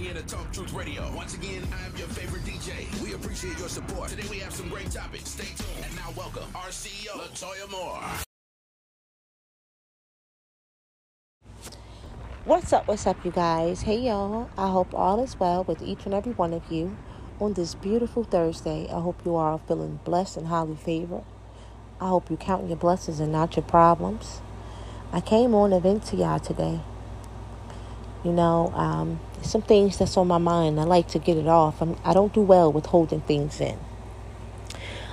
tuning in to Talk Truth Radio. Once again, I'm your favorite DJ. We appreciate your support. Today we have some great topics. Stay tuned. And now welcome our CEO, Latoya Moore. What's up, what's up, you guys? Hey, y'all. I hope all is well with each and every one of you on this beautiful Thursday. I hope you are feeling blessed and highly favored. I hope you count your blessings and not your problems. I came on to vent to y'all today. You know, um, some things that's on my mind. I like to get it off. I'm, I do not do well with holding things in.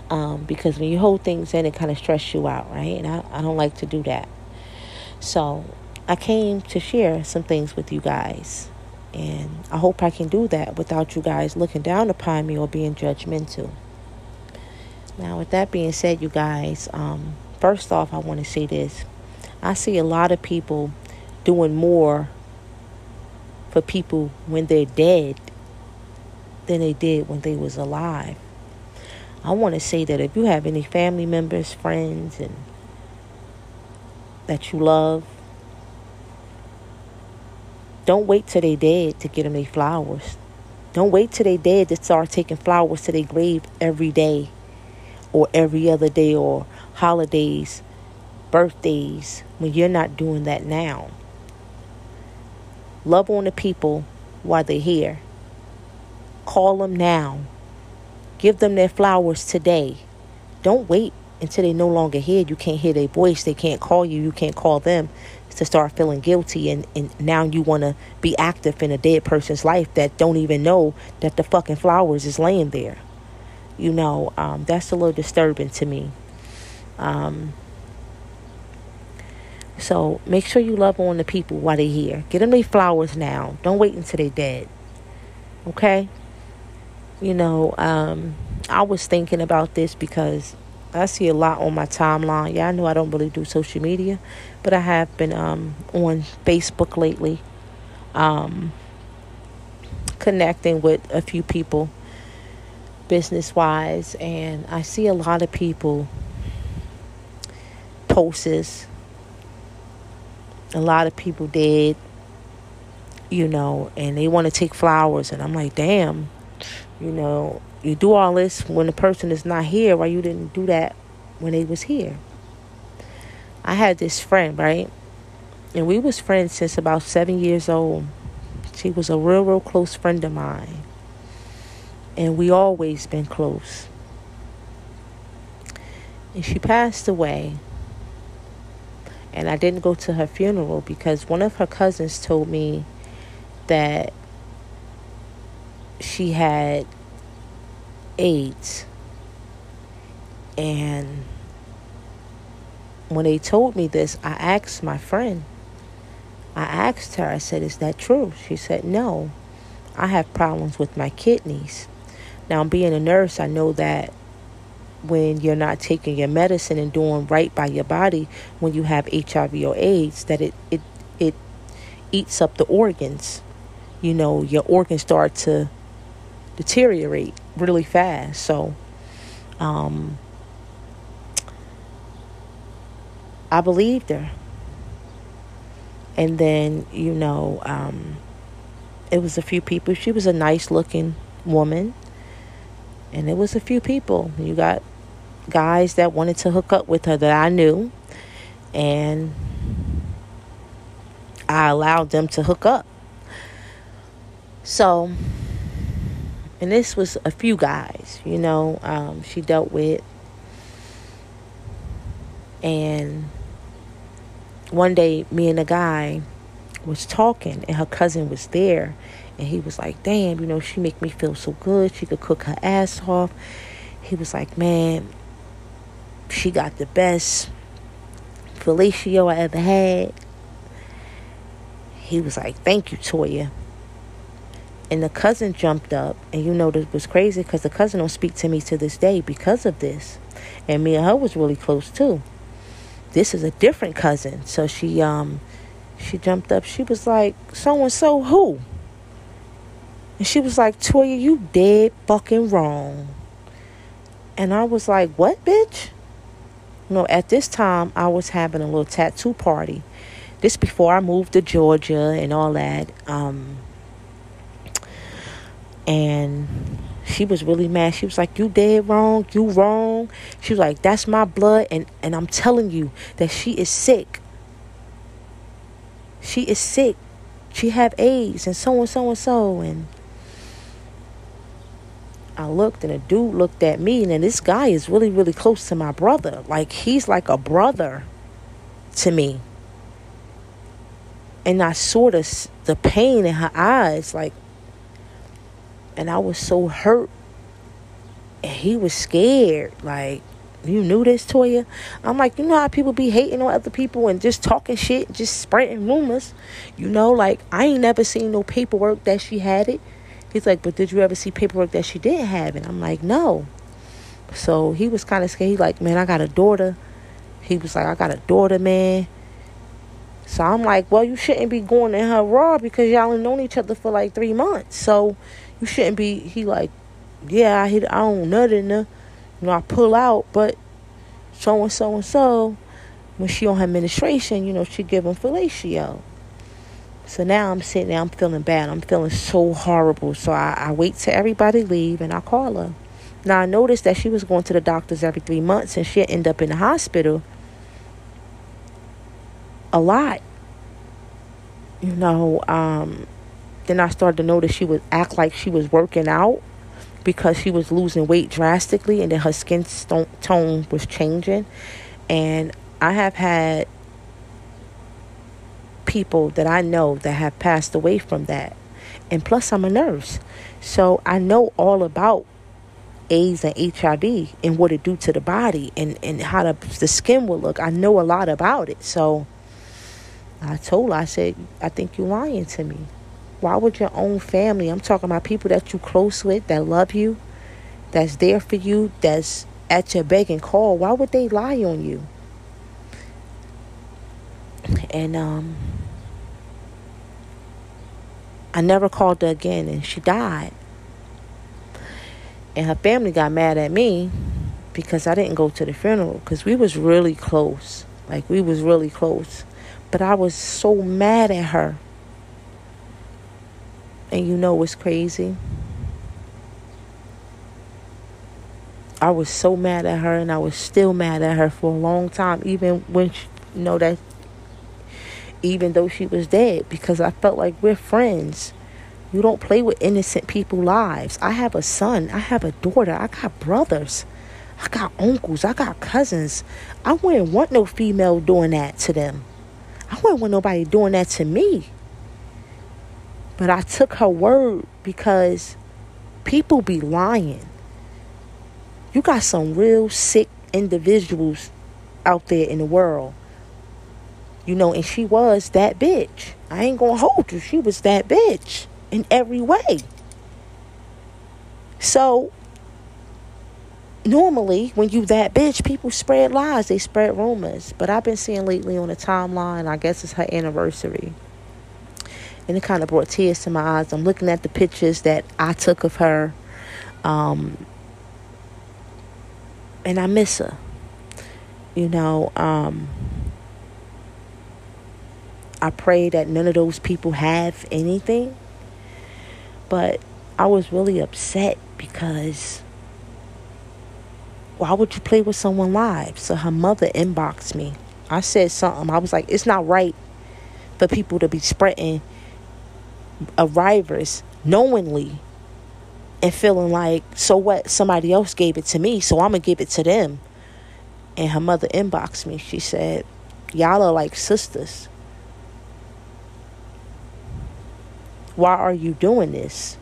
Um, because when you hold things in, it kind of stress you out, right? And I, I don't like to do that. So I came to share some things with you guys. And I hope I can do that without you guys looking down upon me or being judgmental. Now, with that being said, you guys, um, first off, I want to say this. I see a lot of people doing more for people when they're dead than they did when they was alive. I want to say that if you have any family members, friends, and that you love don't wait till they dead to get them their flowers. Don't wait till they dead to start taking flowers to their grave every day or every other day or holidays, birthdays, when you're not doing that now. Love on the people while they're here. Call them now. Give them their flowers today. Don't wait until they're no longer here. You can't hear their voice. They can't call you. You can't call them to start feeling guilty and, and now you want to be active in a dead person's life that don't even know that the fucking flowers is laying there you know um, that's a little disturbing to me um, so make sure you love on the people while they're here get them their flowers now don't wait until they're dead okay you know um, i was thinking about this because I see a lot on my timeline. Yeah, I know I don't really do social media, but I have been um, on Facebook lately, um, connecting with a few people business wise, and I see a lot of people posts. A lot of people did, you know, and they want to take flowers, and I'm like, damn, you know, you do all this when the person is not here why you didn't do that when they was here? I had this friend right? And we was friends since about seven years old. She was a real real close friend of mine. And we always been close. And she passed away and i didn't go to her funeral because one of her cousins told me that she had AIDS. And when they told me this, I asked my friend, I asked her, I said, Is that true? She said, No, I have problems with my kidneys. Now, being a nurse, I know that when you're not taking your medicine and doing right by your body when you have HIV or AIDS, that it, it, it eats up the organs. You know, your organs start to deteriorate really fast. So, um, I believed her. And then, you know, um, it was a few people. She was a nice looking woman. And it was a few people. You got guys that wanted to hook up with her that I knew. And I allowed them to hook up. So, and this was a few guys, you know, um, she dealt with. And one day, me and a guy was talking, and her cousin was there, and he was like, "Damn, you know, she make me feel so good. She could cook her ass off." He was like, "Man, she got the best fellatio I ever had." He was like, "Thank you, Toya." and the cousin jumped up and you know this was crazy because the cousin don't speak to me to this day because of this and me and her was really close too this is a different cousin so she um she jumped up she was like so and so who and she was like toya you dead fucking wrong and i was like what bitch know at this time i was having a little tattoo party this before i moved to georgia and all that um And she was really mad. She was like, You dead wrong, you wrong. She was like, That's my blood and, and I'm telling you that she is sick. She is sick. She have AIDS and so and so and so and I looked and a dude looked at me and this guy is really, really close to my brother. Like he's like a brother to me. And I saw the, the pain in her eyes, like, and I was so hurt. And he was scared. Like, you knew this, Toya? I'm like, you know how people be hating on other people and just talking shit, just spreading rumors? You know, like, I ain't never seen no paperwork that she had it. He's like, but did you ever see paperwork that she didn't have it? I'm like, no. So he was kind of scared. He like, man, I got a daughter. He was like, I got a daughter, man. So I'm like, well, you shouldn't be going in her raw because y'all ain't known each other for like three months. So you shouldn't be. He like, yeah, I hit, I don't nothing. You know, I pull out, but so and so and so, when she on her administration, you know, she give him fellatio. So now I'm sitting there, I'm feeling bad. I'm feeling so horrible. So I, I wait till everybody leave and I call her. Now I noticed that she was going to the doctors every three months and she'd end up in the hospital a lot. You know, um, then I started to notice she would act like she was working out because she was losing weight drastically and then her skin tone was changing. And I have had people that I know that have passed away from that. And plus, I'm a nurse. So I know all about AIDS and HIV and what it do to the body and, and how the, the skin will look. I know a lot about it. So I told her, I said, I think you're lying to me. Why would your own family, I'm talking about people that you close with, that love you, that's there for you, that's at your beck and call, why would they lie on you? And um I never called her again and she died. And her family got mad at me because I didn't go to the funeral because we was really close. Like we was really close. But I was so mad at her. And you know what's crazy? I was so mad at her and I was still mad at her for a long time even when she, you know that even though she was dead because I felt like we're friends. You don't play with innocent people's lives. I have a son, I have a daughter, I got brothers, I got uncles, I got cousins. I wouldn't want no female doing that to them. I wouldn't want nobody doing that to me. But I took her word because people be lying. You got some real sick individuals out there in the world you know, and she was that bitch. I ain't gonna hold you. She was that bitch in every way. So, normally, when you that bitch, people spread lies, they spread rumors. But I've been seeing lately on the timeline, I guess it's her anniversary. And it kind of brought tears to my eyes. I'm looking at the pictures that I took of her. Um, and I miss her. You know, um, I pray that none of those people have anything. But I was really upset because why would you play with someone live? So her mother inboxed me. I said something. I was like, it's not right for people to be spreading arrivers knowingly and feeling like, so what? Somebody else gave it to me, so I'm to give it to them. And her mother inboxed me. She said, Y'all are like sisters. Why are you doing this?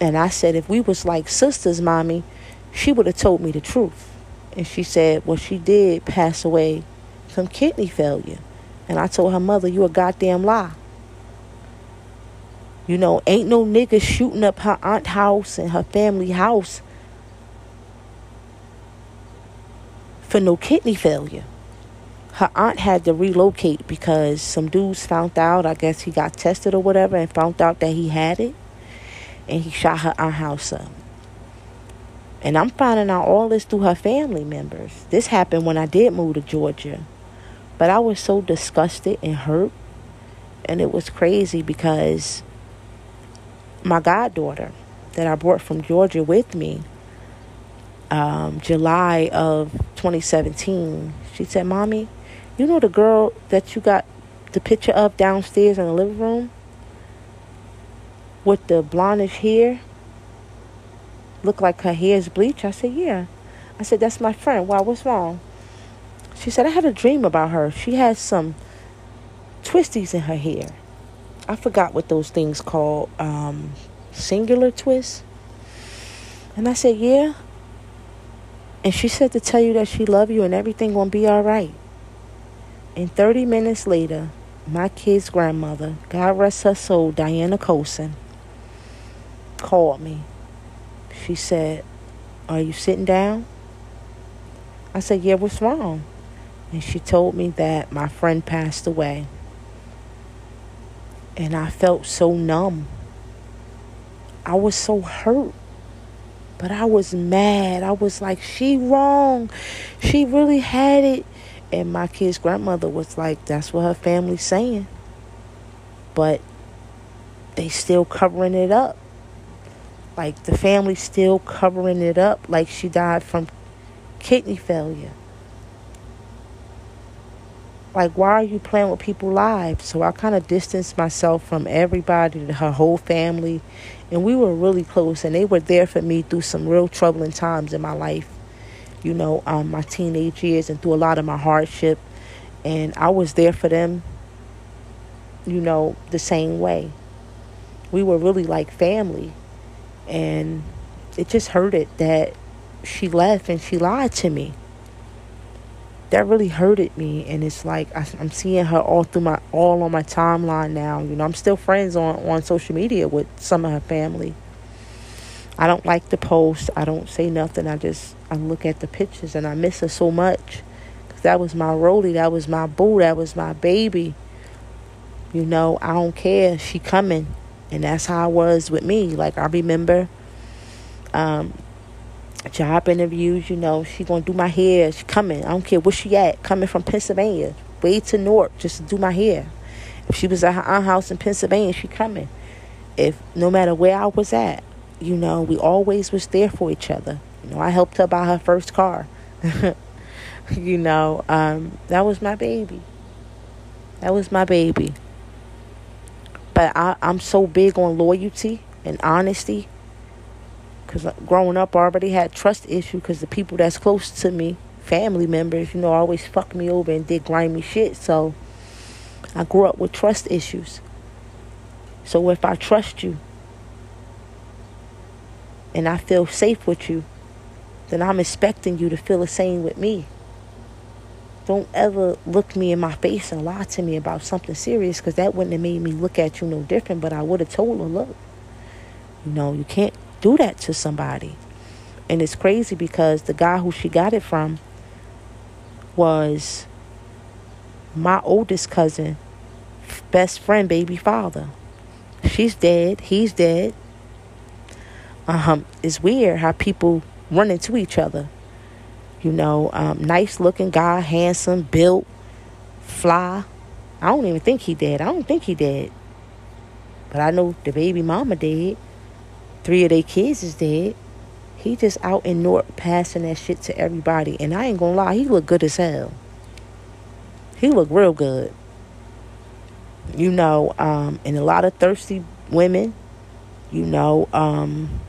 And I said, if we was like sisters, mommy, she would have told me the truth. And she said, well, she did pass away from kidney failure. And I told her mother, you a goddamn lie. You know, ain't no nigga shooting up her aunt house and her family house for no kidney failure her aunt had to relocate because some dudes found out, I guess he got tested or whatever, and found out that he had it. And he shot her aunt house up. And I'm finding out all this through her family members. This happened when I did move to Georgia. But I was so disgusted and hurt. And it was crazy because my goddaughter that I brought from Georgia with me, um, July of 2017, she said, Mommy, you know the girl that you got the picture of downstairs in the living room with the blondish hair? Look like her hair is bleached? I said, Yeah. I said, That's my friend. Why, what's wrong? She said, I had a dream about her. She has some twisties in her hair. I forgot what those things called. Um, singular twists. And I said, Yeah. And she said to tell you that she love you and everything gonna be all right. And 30 minutes later, my kid's grandmother, God rest her soul, Diana Colson, called me. She said, Are you sitting down? I said, Yeah, what's wrong? And she told me that my friend passed away. And I felt so numb. I was so hurt. But I was mad. I was like, she wrong. She really had it. And my kid's grandmother was like, that's what her family's saying. But they still covering it up. Like the family still covering it up like she died from kidney failure. Like, why are you playing with people's lives? So I kind of distanced myself from everybody, her whole family. And we were really close, and they were there for me through some real troubling times in my life. You know, um, my teenage years and through a lot of my hardship. And I was there for them, you know, the same way. We were really like family. And it just hurted that she left and she lied to me that really hurted me and it's like I, am seeing her all through my all on my timeline now you know i'm still friends on on social media with some of her family. I don't like the post i don't say nothing i just i look at the pictures and i miss her so much. Because that was my roly that was my boo that was my baby. You know i don't care she coming. And that's how it was with me like i remember um job interviews, you know, she gonna do my hair. She coming. I don't care where she at. Coming from Pennsylvania, way to Newark just to do my hair. If she was at her aunt house in Pennsylvania, she coming. If no matter where I was at, you know, we always was there for each other. You know, I helped her buy her first car. you know, um, that was my baby. That was my baby. But I, I'm so big on loyalty and honesty because growing up, I already had trust issue because the people that's close to me, family members, you know, always fucked me over and did grimy shit. So I grew up with trust issues. So if I trust you and I feel safe with you, then I'm expecting you to feel the same with me. Don't ever look me in my face and lie to me about something serious because that wouldn't have made me look at you no different. But I would have told her, look, you know, you can't do that to somebody. And it's crazy because the guy who she got it from was my oldest cousin, best friend, baby father. She's dead. He's dead. Um, it's weird how people run into each other. You know, um, nice looking guy, handsome, built, fly. I don't even think he dead. I don't think he dead. But I know the baby mama dead. Three of their kids is dead. He just out in North passing that shit to everybody. And I ain't gonna lie, he look good as hell. He look real good. You know, um, and a lot of thirsty women, you know, um,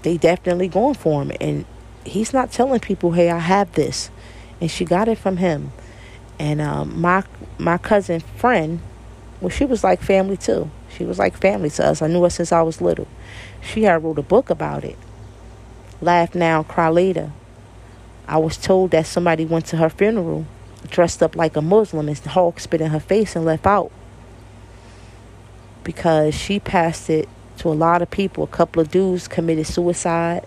they definitely going for him. And he's not telling people, hey, I have this. And she got it from him. And um, my my cousin friend, well, she was like family too. She was like family to us. I knew her since I was little. She had wrote a book about it. Laugh now, cry later. I was told that somebody went to her funeral dressed up like a Muslim and Hulk spit in her face and left out. Because she passed it to a lot of people. A couple of dudes committed suicide.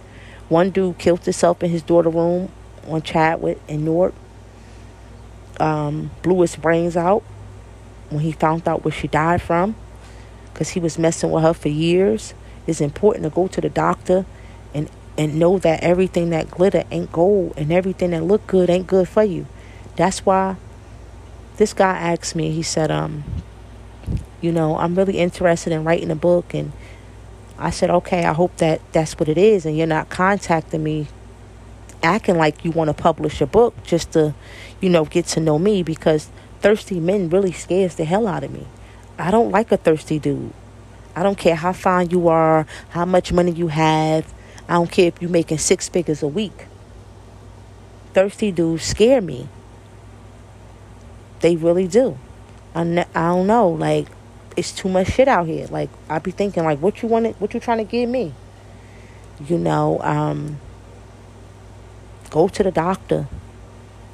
One dude killed himself in his daughter room on Chadwick in Newark. Um, blew his brains out when he found out where she died from because he was messing with her for years. It's important to go to the doctor and and know that everything that glitter ain't gold and everything that look good ain't good for you. That's why this guy asked me, he said, um, you know, I'm really interested in writing a book and I said, okay, I hope that that's what it is, and you're not contacting me acting like you want to publish a book just to, you know, get to know me because thirsty men really scares the hell out of me. I don't like a thirsty dude. I don't care how fine you are, how much money you have. I don't care if you're making six figures a week. Thirsty dudes scare me. They really do. I, I don't know. Like, it's too much shit out here. Like, I be thinking, like, what you want? What you trying to give me? You know, um, go to the doctor.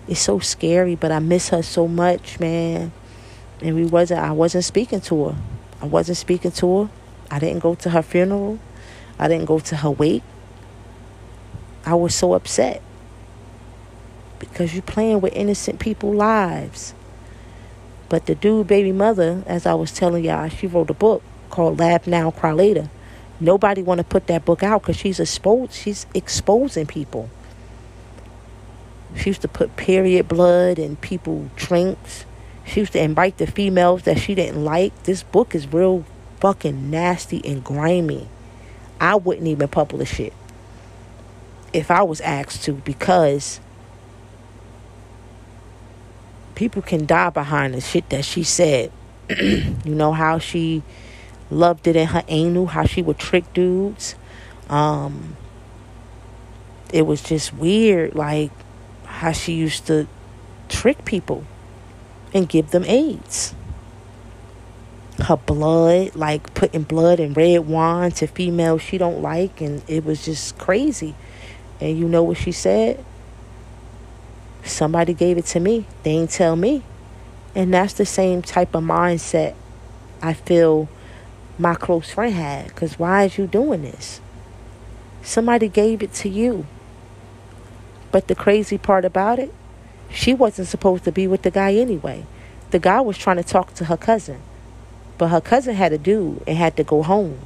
It's so scary, but I miss her so much, man. And we wasn't. I wasn't speaking to her. I wasn't speaking to her. I didn't go to her funeral. I didn't go to her wake. I was so upset because you're playing with innocent people's lives. But the dude, baby mother, as I was telling y'all, she wrote a book called Laugh Now, Cry Later. Nobody want to put that book out because she's exposed. She's exposing people. She used to put period blood in people drinks. She used to invite the females that she didn't like. This book is real fucking nasty and grimy. I wouldn't even publish it if I was asked to because people can die behind the shit that she said. you know how she loved it in her anal, how she would trick dudes. Um, it was just weird, like how she used to trick people and give them AIDS. Her blood, like putting blood and red wine to females she don't like, and it was just crazy. And you know what she said? Somebody gave it to me. They ain't tell me. And that's the same type of mindset I feel my close friend had. Because why is you doing this? Somebody gave it to you. But the crazy part about it, she wasn't supposed to be with the guy anyway. The guy was trying to talk to her cousin. But her cousin had a dude and had to go home.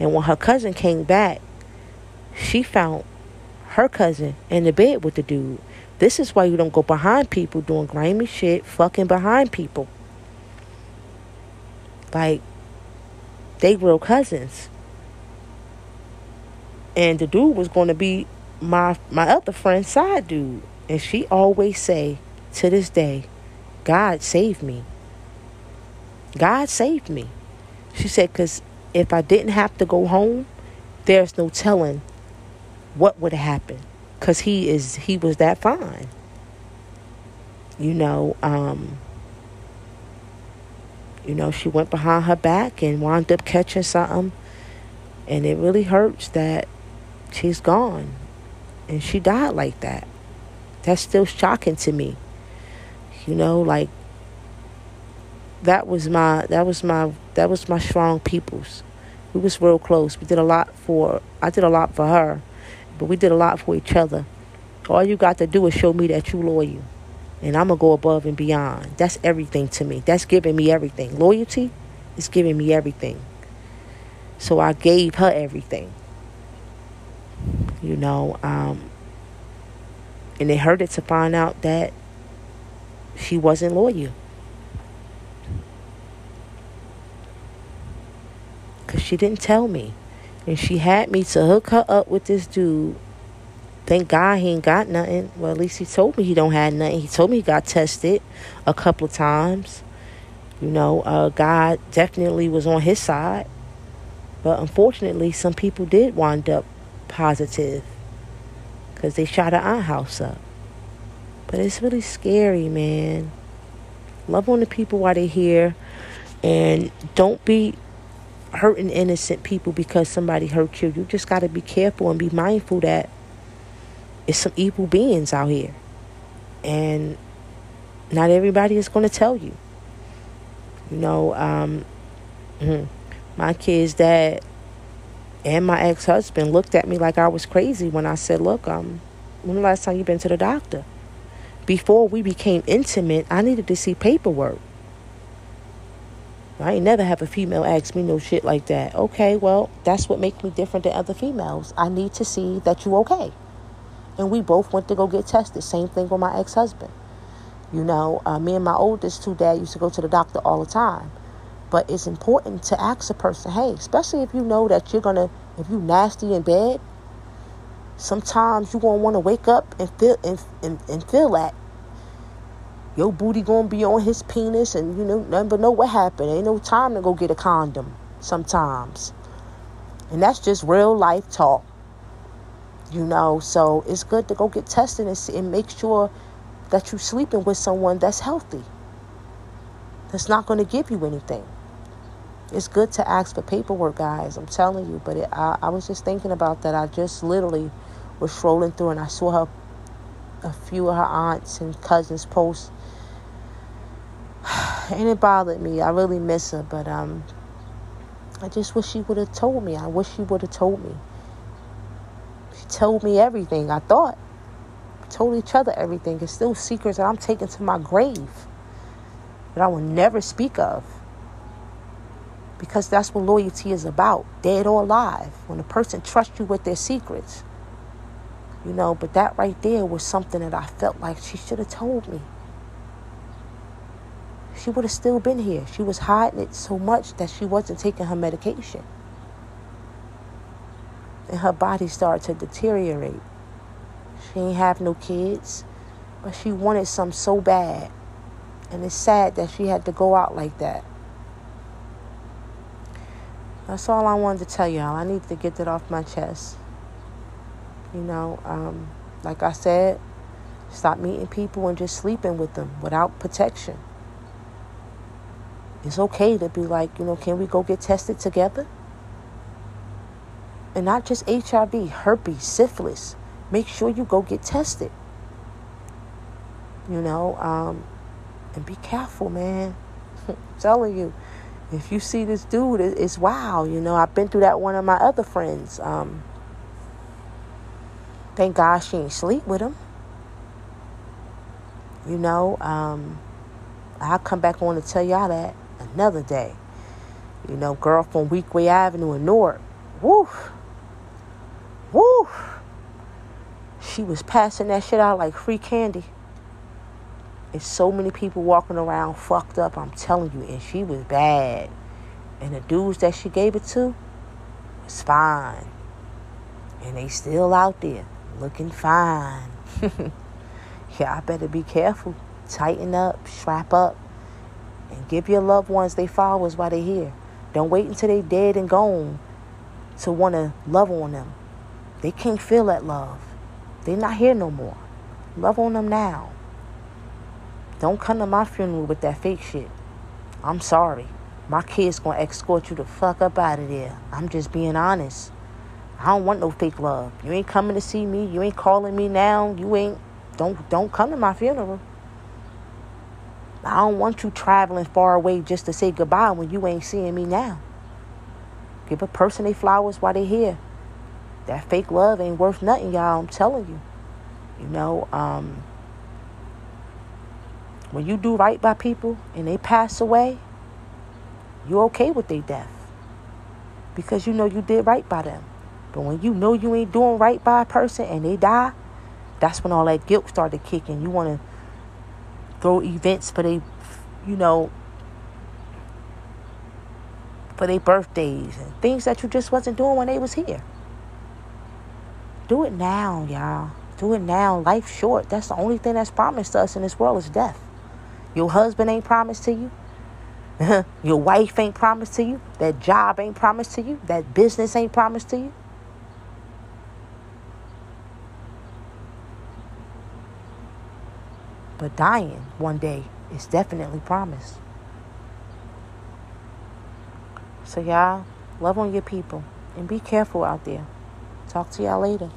And when her cousin came back, she found her cousin in the bed with the dude. This is why you don't go behind people doing grimy shit, fucking behind people. Like, they real cousins. And the dude was going to be my my other friend's side dude. And she always say, to this day, God saved me. God saved me. She said, because if I didn't have to go home, there's no telling what would happen because he is he was that fine you know um you know she went behind her back and wound up catching something and it really hurts that she's gone and she died like that that's still shocking to me you know like that was my that was my that was my strong peoples we was real close we did a lot for i did a lot for her but we did a lot for each other. All you got to do is show me that you loyal. And I'm to go above and beyond. That's everything to me. That's giving me everything. Loyalty is giving me everything. So I gave her everything. You know, um, and it hurted to find out that she wasn't loyal. Because she didn't tell me. And she had me to hook her up with this dude. Thank God he ain't got nothing. Well, at least he told me he don't have nothing. He told me he got tested a couple of times. You know, uh, God definitely was on his side. But unfortunately, some people did wind up positive because they shot aunt house up. But it's really scary, man. Love on the people while they're here. And don't be hurting innocent people because somebody hurt you. You just got to be careful and be mindful that it's some evil beings out here. And not everybody is going to tell you. You know, um, hmm, my kid's dad and my ex husband looked at me like I was crazy when I said, Look, um, when the last time you been to the doctor? Before we became intimate, I needed to see paperwork. I ain't never have a female ask me no shit like that. Okay, well, that's what makes me different than other females. I need to see that you okay. And we both went to go get tested. Same thing with my ex husband. You know, uh, me and my oldest two dad used to go to the doctor all the time. But it's important to ask a person, hey, especially if you know that you're gonna, if you nasty in bed, sometimes you gonna want to wake up and feel and, and, and feel that your booty gonna be on his penis, and you know never know what happened. Ain't no time to go get a condom sometimes, and that's just real life talk. You know, so it's good to go get tested and, see, and make sure that you're sleeping with someone that's healthy. That's not going to give you anything. It's good to ask for paperwork, guys. I'm telling you. But it, I, I was just thinking about that. I just literally was scrolling through and I saw her, a few of her aunts and cousins post. and it bothered me. I really miss her, but um, I just wish she would have told me. I wish she would have told me. She told me everything. I thought told each other everything. It's still secrets that I'm taking to my grave that I will never speak of. Because that's what loyalty is about, dead or alive. When a person trusts you with their secrets. You know, but that right there was something that I felt like she should have told me. She would have still been here. She was hiding it so much that she wasn't taking her medication. And her body started to deteriorate. She ain't have no kids, but she wanted some so bad. And it's sad that she had to go out like that. That's all I wanted to tell y'all. I need to get that off my chest. You know, um, like I said, stop meeting people and just sleeping with them without protection. It's okay to be like, you know, can we go get tested together? And not just HIV, herpes, syphilis. Make sure you go get tested. You know, um, and be careful, man. I'm telling you, if you see this dude, it's wow. You know, I've been through that one of my other friends. Um, thank God she ain't sleep with him. You know, um, I'll come back on to tell y'all that another day. You know, girl from Weequahic Avenue in Newark. Woo! Woo! She was passing that shit out like free candy. It's so many people walking around fucked up, I'm telling you, and she was bad. And the dudes that she gave it to was fine. And they still out there looking fine. yeah, I better be careful. Tighten up, strap up, and give your loved ones they followers while they're here. Don't wait until they dead and gone to want to love on them. They can't feel that love. They're not here no more. Love on them now. Don't come to my funeral with that fake shit. I'm sorry. My kid's gonna escort you the fuck up out of there. I'm just being honest. I don't want no fake love. You ain't coming to see me. You ain't calling me now. You ain't don't don't come to my funeral. I don't want you traveling far away just to say goodbye when you ain't seeing me now. Give a person their flowers while they here. That fake love ain't worth nothing, y'all. I'm telling you. You know, um, when you do right by people and they pass away, you're okay with their death because you know you did right by them. But when you know you ain't doing right by a person and they die, that's when all that guilt started kicking. You want to throw events for they, you know, for their birthdays and things that you just wasn't doing when they was here. Do it now, y'all. Do it now. Life's short. That's the only thing that's promised to us in this world is death. Your husband ain't promised to you. Your wife ain't promised to you. That job ain't promised to you. That business ain't promised to you. But dying one day is definitely promised. So, y'all, love on your people and be careful out there. Talk to y'all later.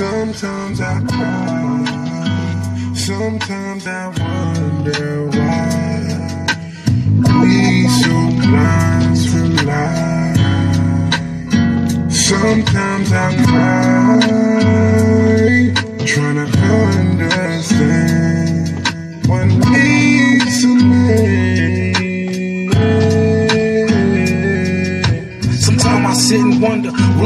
Sometimes I cry, sometimes I wonder why. We so blind to life. Sometimes I cry,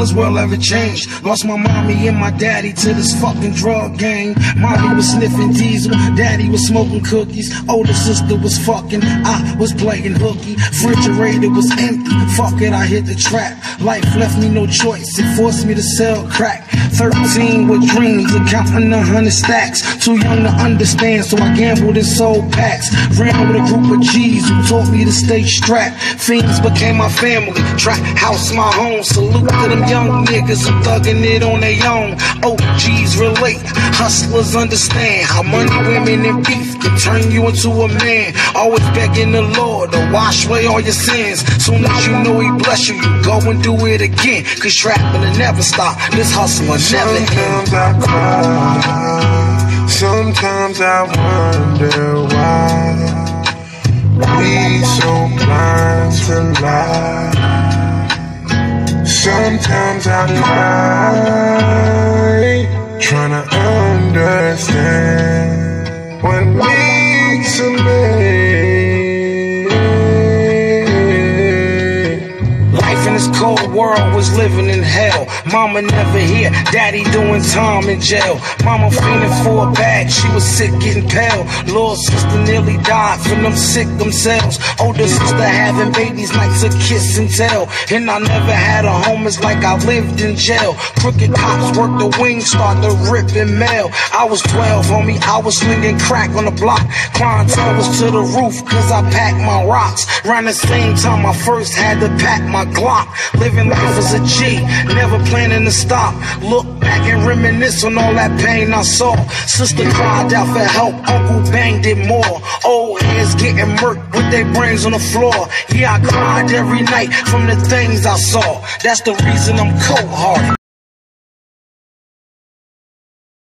this world ever changed. Lost my mommy and my daddy to this fucking drug game. Mommy was sniffing diesel, daddy was smoking cookies. Older sister was fucking, I was playing hooky. Refrigerator was empty, fuck it, I hit the trap. Life left me no choice, it forced me to sell crack. 13 with dreams of counting a hundred stacks. Too young to understand, so I gambled and sold packs. Ran with a group of G's who taught me to stay strapped. Fiends became my family, trap house my home. Salute to them young niggas who thugging it on their own. Oh, OGs relate, hustlers understand how money, women, and beef can turn you into a man. Always begging the Lord to wash away all your sins. Soon as you know He bless you, you go and do it again. Cause trapping will never stop. This end. Sometimes I cry. Sometimes I wonder why we so blind to lie. Sometimes I cry, trying to understand what makes a man. Life in this cold world was living in hell. Mama never here, daddy doing time in jail. Mama fiending for a bag, she was sick, getting pale. Little sister nearly died from them sick themselves. Older sister having babies, nights of kiss and tell. And I never had a home, it's like I lived in jail. Crooked cops worked the wings, start started ripping mail. I was 12, homie, I was swinging crack on the block. Clientele was to the roof, cause I packed my rocks. Around the same time I first had to pack my Glock. Living life as a G, never planning to stop. Look back and reminisce on all that pain I saw. Sister cried out for help, uncle banged it more. Old heads getting murked with their brains on the floor. Yeah, I cried every night from the things I saw. That's the reason I'm cold hearted.